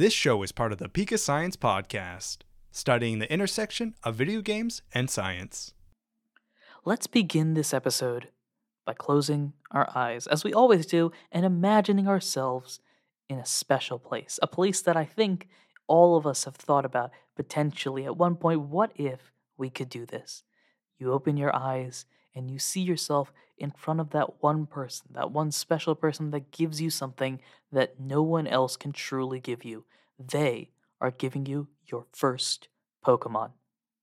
This show is part of the Pika Science Podcast, studying the intersection of video games and science. Let's begin this episode by closing our eyes, as we always do, and imagining ourselves in a special place. A place that I think all of us have thought about potentially at one point. What if we could do this? You open your eyes and you see yourself in front of that one person, that one special person that gives you something that no one else can truly give you. They are giving you your first Pokemon.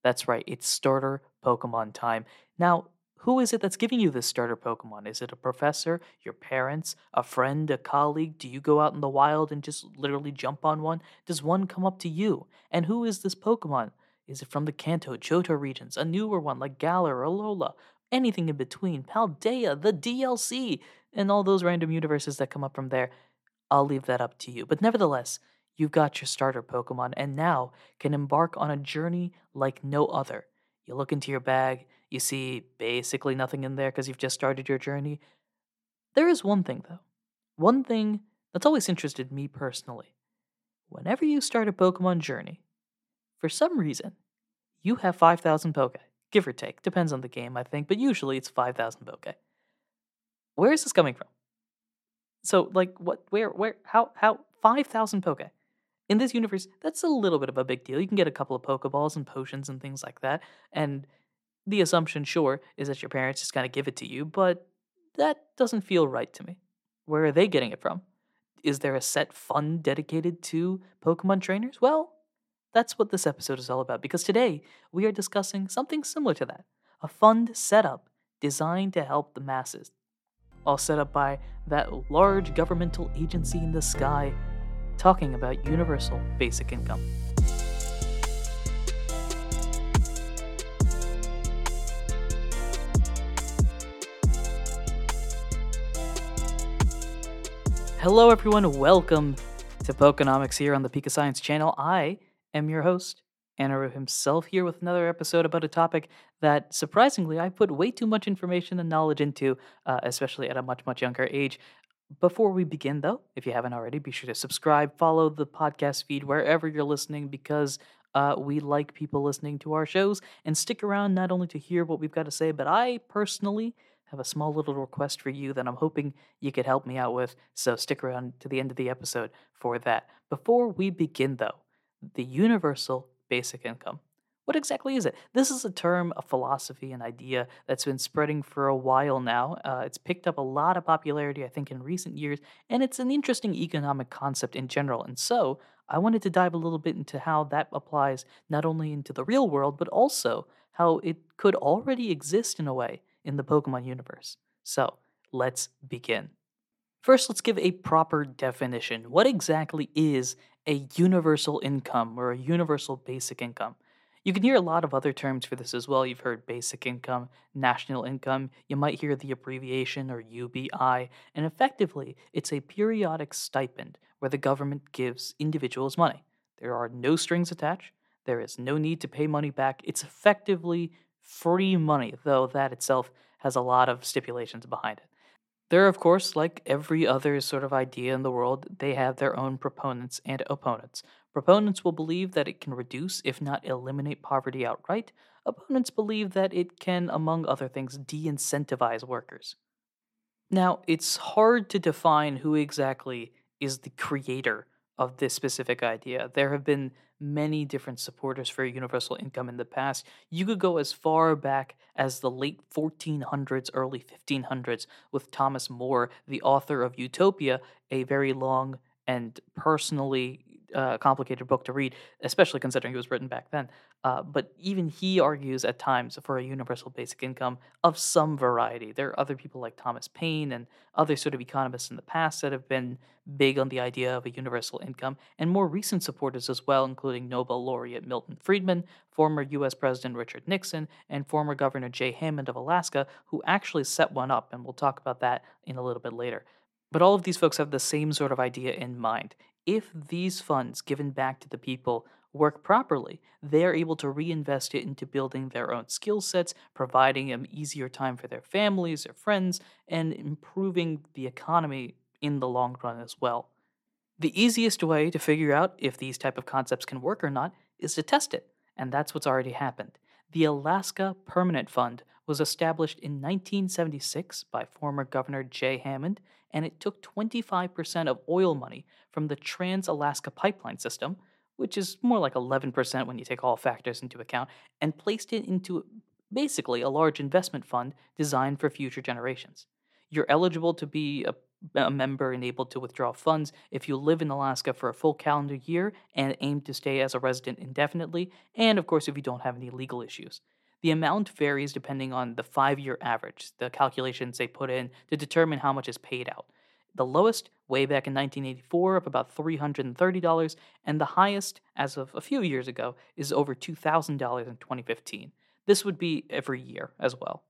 That's right, it's starter Pokemon time. Now, who is it that's giving you this starter Pokemon? Is it a professor, your parents, a friend, a colleague? Do you go out in the wild and just literally jump on one? Does one come up to you? And who is this Pokemon? Is it from the Kanto, Johto regions, a newer one like Galar or Alola, anything in between, Paldea, the DLC, and all those random universes that come up from there? I'll leave that up to you. But nevertheless, you've got your starter Pokemon and now can embark on a journey like no other. You look into your bag, you see basically nothing in there because you've just started your journey. There is one thing, though. One thing that's always interested me personally. Whenever you start a Pokemon journey, for some reason, you have 5,000 Poke, give or take. Depends on the game, I think, but usually it's 5,000 Poke. Where is this coming from? So, like, what, where, where, how, how, 5,000 Poke? In this universe, that's a little bit of a big deal. You can get a couple of Pokeballs and potions and things like that. And the assumption, sure, is that your parents just kind of give it to you, but that doesn't feel right to me. Where are they getting it from? Is there a set fund dedicated to Pokemon trainers? Well, that's what this episode is all about because today we are discussing something similar to that a fund setup designed to help the masses. All set up by that large governmental agency in the sky talking about universal basic income. Hello, everyone. Welcome to Pokenomics here on the Pika Science channel. I am your host, Anirudh himself, here with another episode about a topic that surprisingly I put way too much information and knowledge into, uh, especially at a much, much younger age. Before we begin, though, if you haven't already, be sure to subscribe, follow the podcast feed wherever you're listening because uh, we like people listening to our shows and stick around not only to hear what we've got to say, but I personally have a small little request for you that I'm hoping you could help me out with. So stick around to the end of the episode for that. Before we begin, though, the universal basic income. What exactly is it? This is a term, a philosophy, an idea that's been spreading for a while now. Uh, it's picked up a lot of popularity, I think, in recent years, and it's an interesting economic concept in general. And so I wanted to dive a little bit into how that applies not only into the real world, but also how it could already exist in a way in the Pokemon universe. So let's begin. First, let's give a proper definition. What exactly is a universal income or a universal basic income? You can hear a lot of other terms for this as well. You've heard basic income, national income. You might hear the abbreviation or UBI. And effectively, it's a periodic stipend where the government gives individuals money. There are no strings attached. There is no need to pay money back. It's effectively free money, though that itself has a lot of stipulations behind it. There of course, like every other sort of idea in the world, they have their own proponents and opponents. Proponents will believe that it can reduce, if not eliminate, poverty outright. Opponents believe that it can, among other things, de incentivize workers. Now, it's hard to define who exactly is the creator of this specific idea. There have been many different supporters for universal income in the past. You could go as far back as the late 1400s, early 1500s, with Thomas More, the author of Utopia, a very long and personally uh, complicated book to read, especially considering it was written back then. Uh, but even he argues at times for a universal basic income of some variety. There are other people like Thomas Paine and other sort of economists in the past that have been big on the idea of a universal income, and more recent supporters as well, including Nobel laureate Milton Friedman, former U.S. President Richard Nixon, and former Governor Jay Hammond of Alaska, who actually set one up, and we'll talk about that in a little bit later. But all of these folks have the same sort of idea in mind if these funds given back to the people work properly, they are able to reinvest it into building their own skill sets, providing an easier time for their families, their friends, and improving the economy in the long run as well. The easiest way to figure out if these type of concepts can work or not is to test it, and that's what's already happened. The Alaska Permanent Fund was established in 1976 by former Governor Jay Hammond, and it took 25% of oil money from the Trans Alaska Pipeline System, which is more like 11% when you take all factors into account, and placed it into basically a large investment fund designed for future generations. You're eligible to be a a member and able to withdraw funds if you live in Alaska for a full calendar year and aim to stay as a resident indefinitely, and of course, if you don't have any legal issues. The amount varies depending on the five year average, the calculations they put in to determine how much is paid out. The lowest, way back in 1984, of about $330, and the highest, as of a few years ago, is over $2,000 in 2015. This would be every year as well.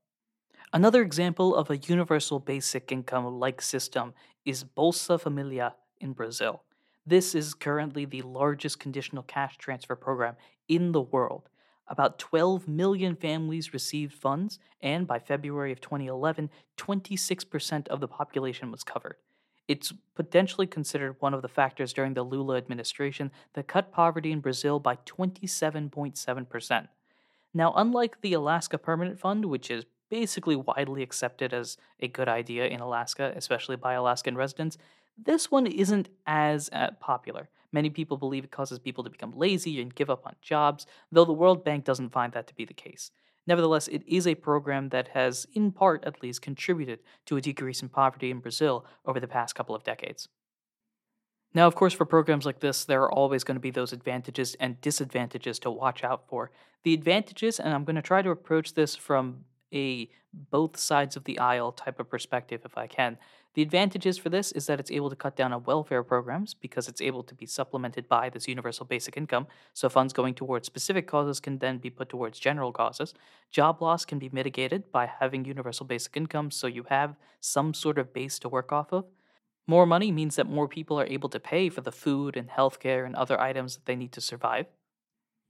Another example of a universal basic income like system is Bolsa Familia in Brazil. This is currently the largest conditional cash transfer program in the world. About 12 million families received funds, and by February of 2011, 26% of the population was covered. It's potentially considered one of the factors during the Lula administration that cut poverty in Brazil by 27.7%. Now, unlike the Alaska Permanent Fund, which is basically widely accepted as a good idea in Alaska, especially by Alaskan residents, this one isn't as uh, popular. Many people believe it causes people to become lazy and give up on jobs, though the World Bank doesn't find that to be the case. Nevertheless, it is a program that has, in part at least, contributed to a decrease in poverty in Brazil over the past couple of decades. Now, of course, for programs like this, there are always going to be those advantages and disadvantages to watch out for. The advantages, and I'm going to try to approach this from a both sides of the aisle type of perspective if I can. The advantages for this is that it's able to cut down on welfare programs because it's able to be supplemented by this universal basic income. So funds going towards specific causes can then be put towards general causes. Job loss can be mitigated by having universal basic income so you have some sort of base to work off of. More money means that more people are able to pay for the food and healthcare and other items that they need to survive.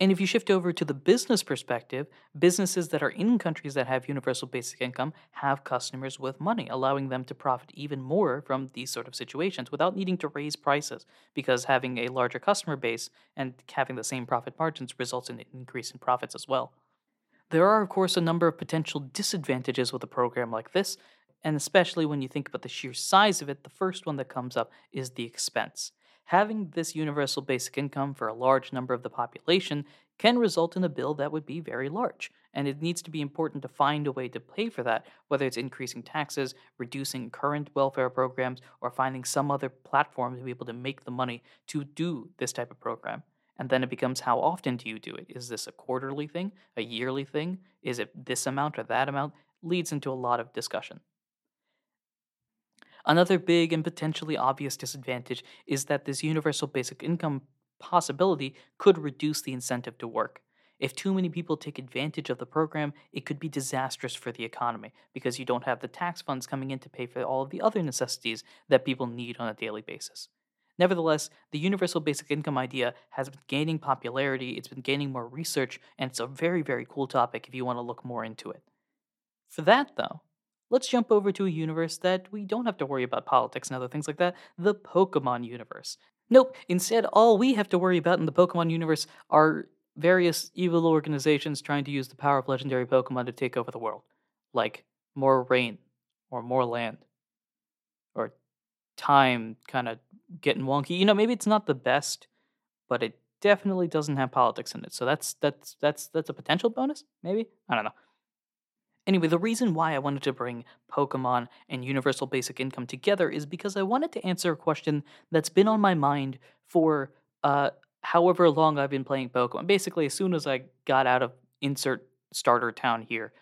And if you shift over to the business perspective, businesses that are in countries that have universal basic income have customers with money, allowing them to profit even more from these sort of situations without needing to raise prices because having a larger customer base and having the same profit margins results in an increase in profits as well. There are, of course, a number of potential disadvantages with a program like this, and especially when you think about the sheer size of it, the first one that comes up is the expense. Having this universal basic income for a large number of the population can result in a bill that would be very large, and it needs to be important to find a way to pay for that, whether it's increasing taxes, reducing current welfare programs, or finding some other platform to be able to make the money to do this type of program. And then it becomes how often do you do it? Is this a quarterly thing, a yearly thing? Is it this amount or that amount? Leads into a lot of discussion. Another big and potentially obvious disadvantage is that this universal basic income possibility could reduce the incentive to work. If too many people take advantage of the program, it could be disastrous for the economy because you don't have the tax funds coming in to pay for all of the other necessities that people need on a daily basis. Nevertheless, the universal basic income idea has been gaining popularity, it's been gaining more research, and it's a very, very cool topic if you want to look more into it. For that, though, let's jump over to a universe that we don't have to worry about politics and other things like that the Pokemon universe. Nope, instead, all we have to worry about in the Pokemon universe are various evil organizations trying to use the power of legendary Pokemon to take over the world. Like more rain, or more land, or time kind of getting wonky. You know, maybe it's not the best, but it definitely doesn't have politics in it. So that's that's that's that's a potential bonus, maybe? I don't know. Anyway, the reason why I wanted to bring Pokemon and Universal Basic Income together is because I wanted to answer a question that's been on my mind for uh, however long I've been playing Pokemon. Basically, as soon as I got out of insert starter town here,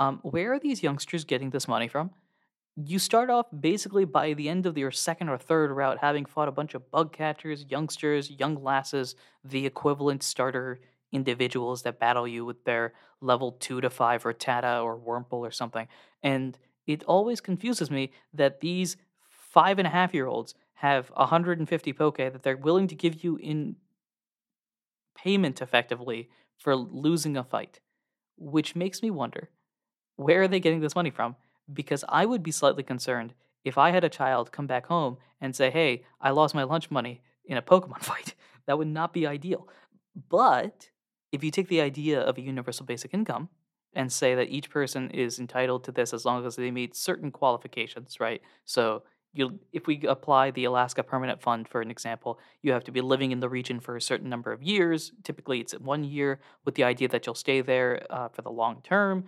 um, where are these youngsters getting this money from? You start off basically by the end of your second or third route having fought a bunch of bug catchers, youngsters, young lasses, the equivalent starter individuals that battle you with their level 2 to 5 Rattata or Wurmple or something. And it always confuses me that these five and a half year olds have 150 Poke that they're willing to give you in payment effectively for losing a fight, which makes me wonder where are they getting this money from? Because I would be slightly concerned if I had a child come back home and say, "Hey, I lost my lunch money in a Pokemon fight," that would not be ideal. But if you take the idea of a universal basic income and say that each person is entitled to this as long as they meet certain qualifications, right? So you if we apply the Alaska Permanent Fund for an example, you have to be living in the region for a certain number of years. Typically, it's one year with the idea that you'll stay there uh, for the long term.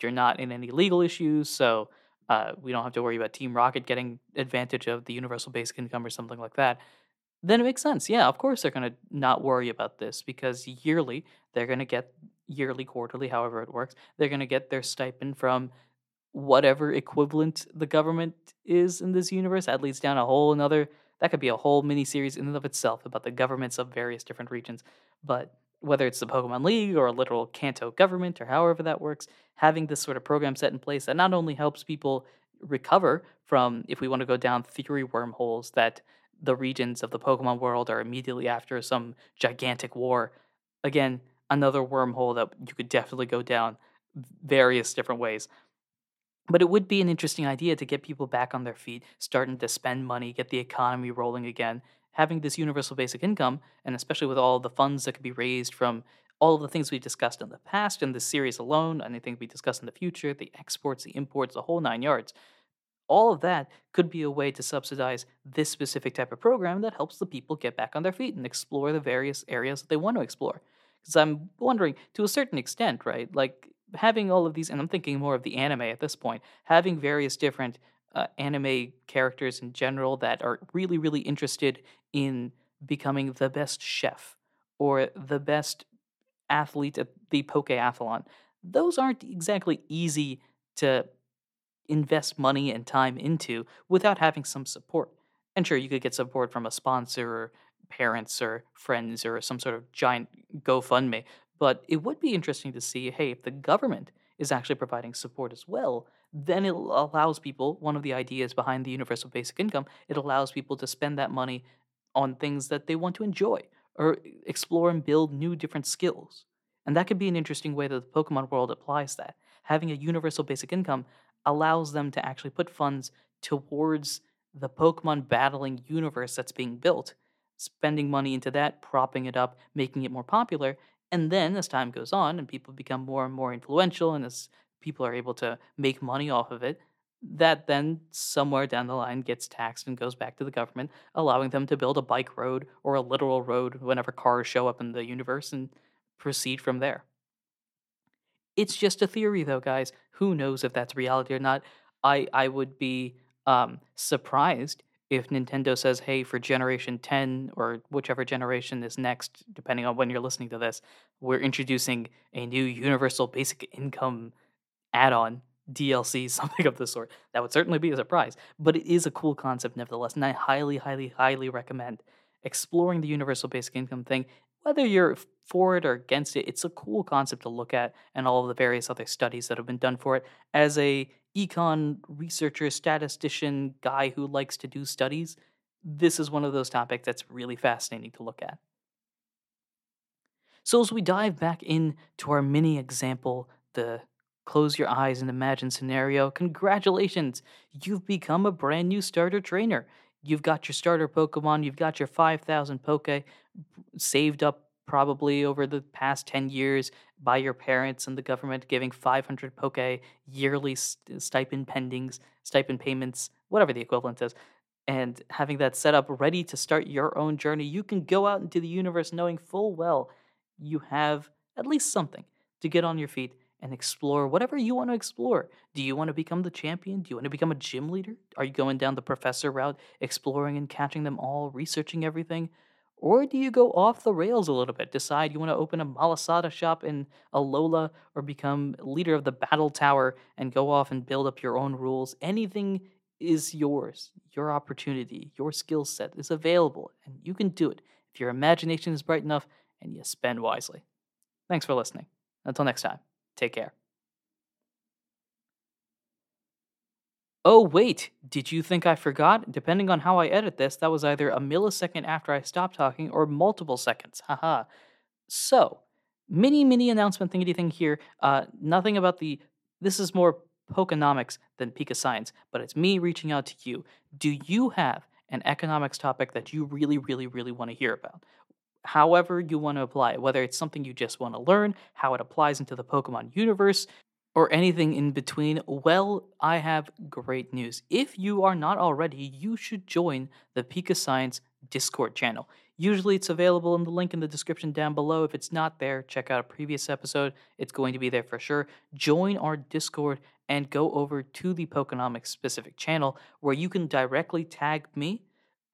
You're not in any legal issues, so uh, we don't have to worry about Team Rocket getting advantage of the universal basic income or something like that. Then it makes sense. Yeah, of course they're going to not worry about this because yearly they're going to get yearly, quarterly, however it works. They're going to get their stipend from whatever equivalent the government is in this universe. That leads down a whole another. That could be a whole mini series in and of itself about the governments of various different regions. But whether it's the Pokemon League or a literal Kanto government or however that works, having this sort of program set in place that not only helps people recover from, if we want to go down theory wormholes, that the regions of the Pokemon world are immediately after some gigantic war. Again, another wormhole that you could definitely go down various different ways. But it would be an interesting idea to get people back on their feet, starting to spend money, get the economy rolling again. Having this universal basic income, and especially with all the funds that could be raised from all of the things we've discussed in the past in this series alone, anything we discuss in the future, the exports, the imports, the whole nine yards, all of that could be a way to subsidize this specific type of program that helps the people get back on their feet and explore the various areas that they want to explore. Because I'm wondering, to a certain extent, right? Like having all of these, and I'm thinking more of the anime at this point, having various different uh, anime characters in general that are really, really interested in becoming the best chef or the best athlete at the Pokeathlon. Those aren't exactly easy to invest money and time into without having some support. And sure, you could get support from a sponsor or parents or friends or some sort of giant GoFundMe, but it would be interesting to see hey, if the government is actually providing support as well, then it allows people, one of the ideas behind the universal basic income, it allows people to spend that money on things that they want to enjoy or explore and build new different skills. And that could be an interesting way that the Pokemon world applies that. Having a universal basic income allows them to actually put funds towards the Pokemon battling universe that's being built, spending money into that, propping it up, making it more popular. And then as time goes on and people become more and more influential, and as people are able to make money off of it, that then somewhere down the line gets taxed and goes back to the government, allowing them to build a bike road or a literal road whenever cars show up in the universe and proceed from there. It's just a theory, though, guys. Who knows if that's reality or not? I I would be um, surprised if Nintendo says, "Hey, for Generation 10 or whichever generation is next, depending on when you're listening to this, we're introducing a new Universal Basic Income add-on." DLC, something of the sort. That would certainly be a surprise, but it is a cool concept nevertheless, and I highly, highly, highly recommend exploring the universal basic income thing whether you're for it or against it, it's a cool concept to look at and all of the various other studies that have been done for it. As a econ researcher, statistician, guy who likes to do studies, this is one of those topics that's really fascinating to look at. So as we dive back into our mini example, the close your eyes and imagine scenario, congratulations! You've become a brand new starter trainer. You've got your starter Pokemon, you've got your 5,000 Poke saved up probably over the past 10 years by your parents and the government giving 500 Poke yearly uh, stipend pendings, stipend payments, whatever the equivalent is. And having that set up ready to start your own journey, you can go out into the universe knowing full well you have at least something to get on your feet and explore whatever you want to explore. Do you want to become the champion? Do you want to become a gym leader? Are you going down the professor route, exploring and catching them all, researching everything? Or do you go off the rails a little bit, decide you want to open a Malasada shop in Alola or become leader of the Battle Tower and go off and build up your own rules? Anything is yours. Your opportunity, your skill set is available, and you can do it if your imagination is bright enough and you spend wisely. Thanks for listening. Until next time. Take care. Oh, wait, did you think I forgot? Depending on how I edit this, that was either a millisecond after I stopped talking or multiple seconds. Haha. So, mini, mini announcement thingy thing here. Uh, nothing about the. This is more Pokenomics than Pika Science, but it's me reaching out to you. Do you have an economics topic that you really, really, really want to hear about? However, you want to apply it, whether it's something you just want to learn, how it applies into the Pokemon universe, or anything in between, well, I have great news. If you are not already, you should join the Pika Science Discord channel. Usually it's available in the link in the description down below. If it's not there, check out a previous episode. It's going to be there for sure. Join our Discord and go over to the Pokenomics specific channel where you can directly tag me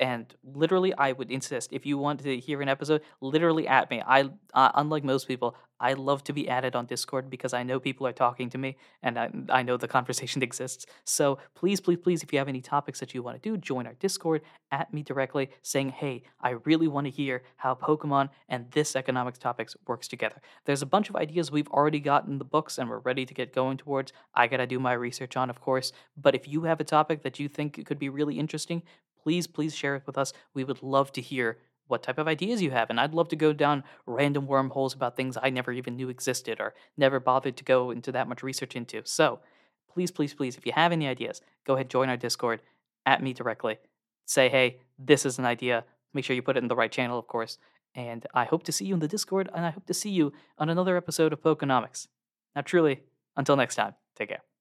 and literally i would insist if you want to hear an episode literally at me i uh, unlike most people i love to be added on discord because i know people are talking to me and I, I know the conversation exists. So please please please if you have any topics that you want to do join our discord at me directly saying hey i really want to hear how pokemon and this economics topics works together. There's a bunch of ideas we've already got in the books and we're ready to get going towards. I gotta do my research on of course. But if you have a topic that you think could be really interesting please, please share it with us. We would love to hear what type of ideas you have. And I'd love to go down random wormholes about things I never even knew existed or never bothered to go into that much research into. So please, please, please, if you have any ideas, go ahead, join our Discord, at me directly. Say, hey, this is an idea. Make sure you put it in the right channel, of course. And I hope to see you in the Discord, and I hope to see you on another episode of Pokenomics. Now, truly, until next time, take care.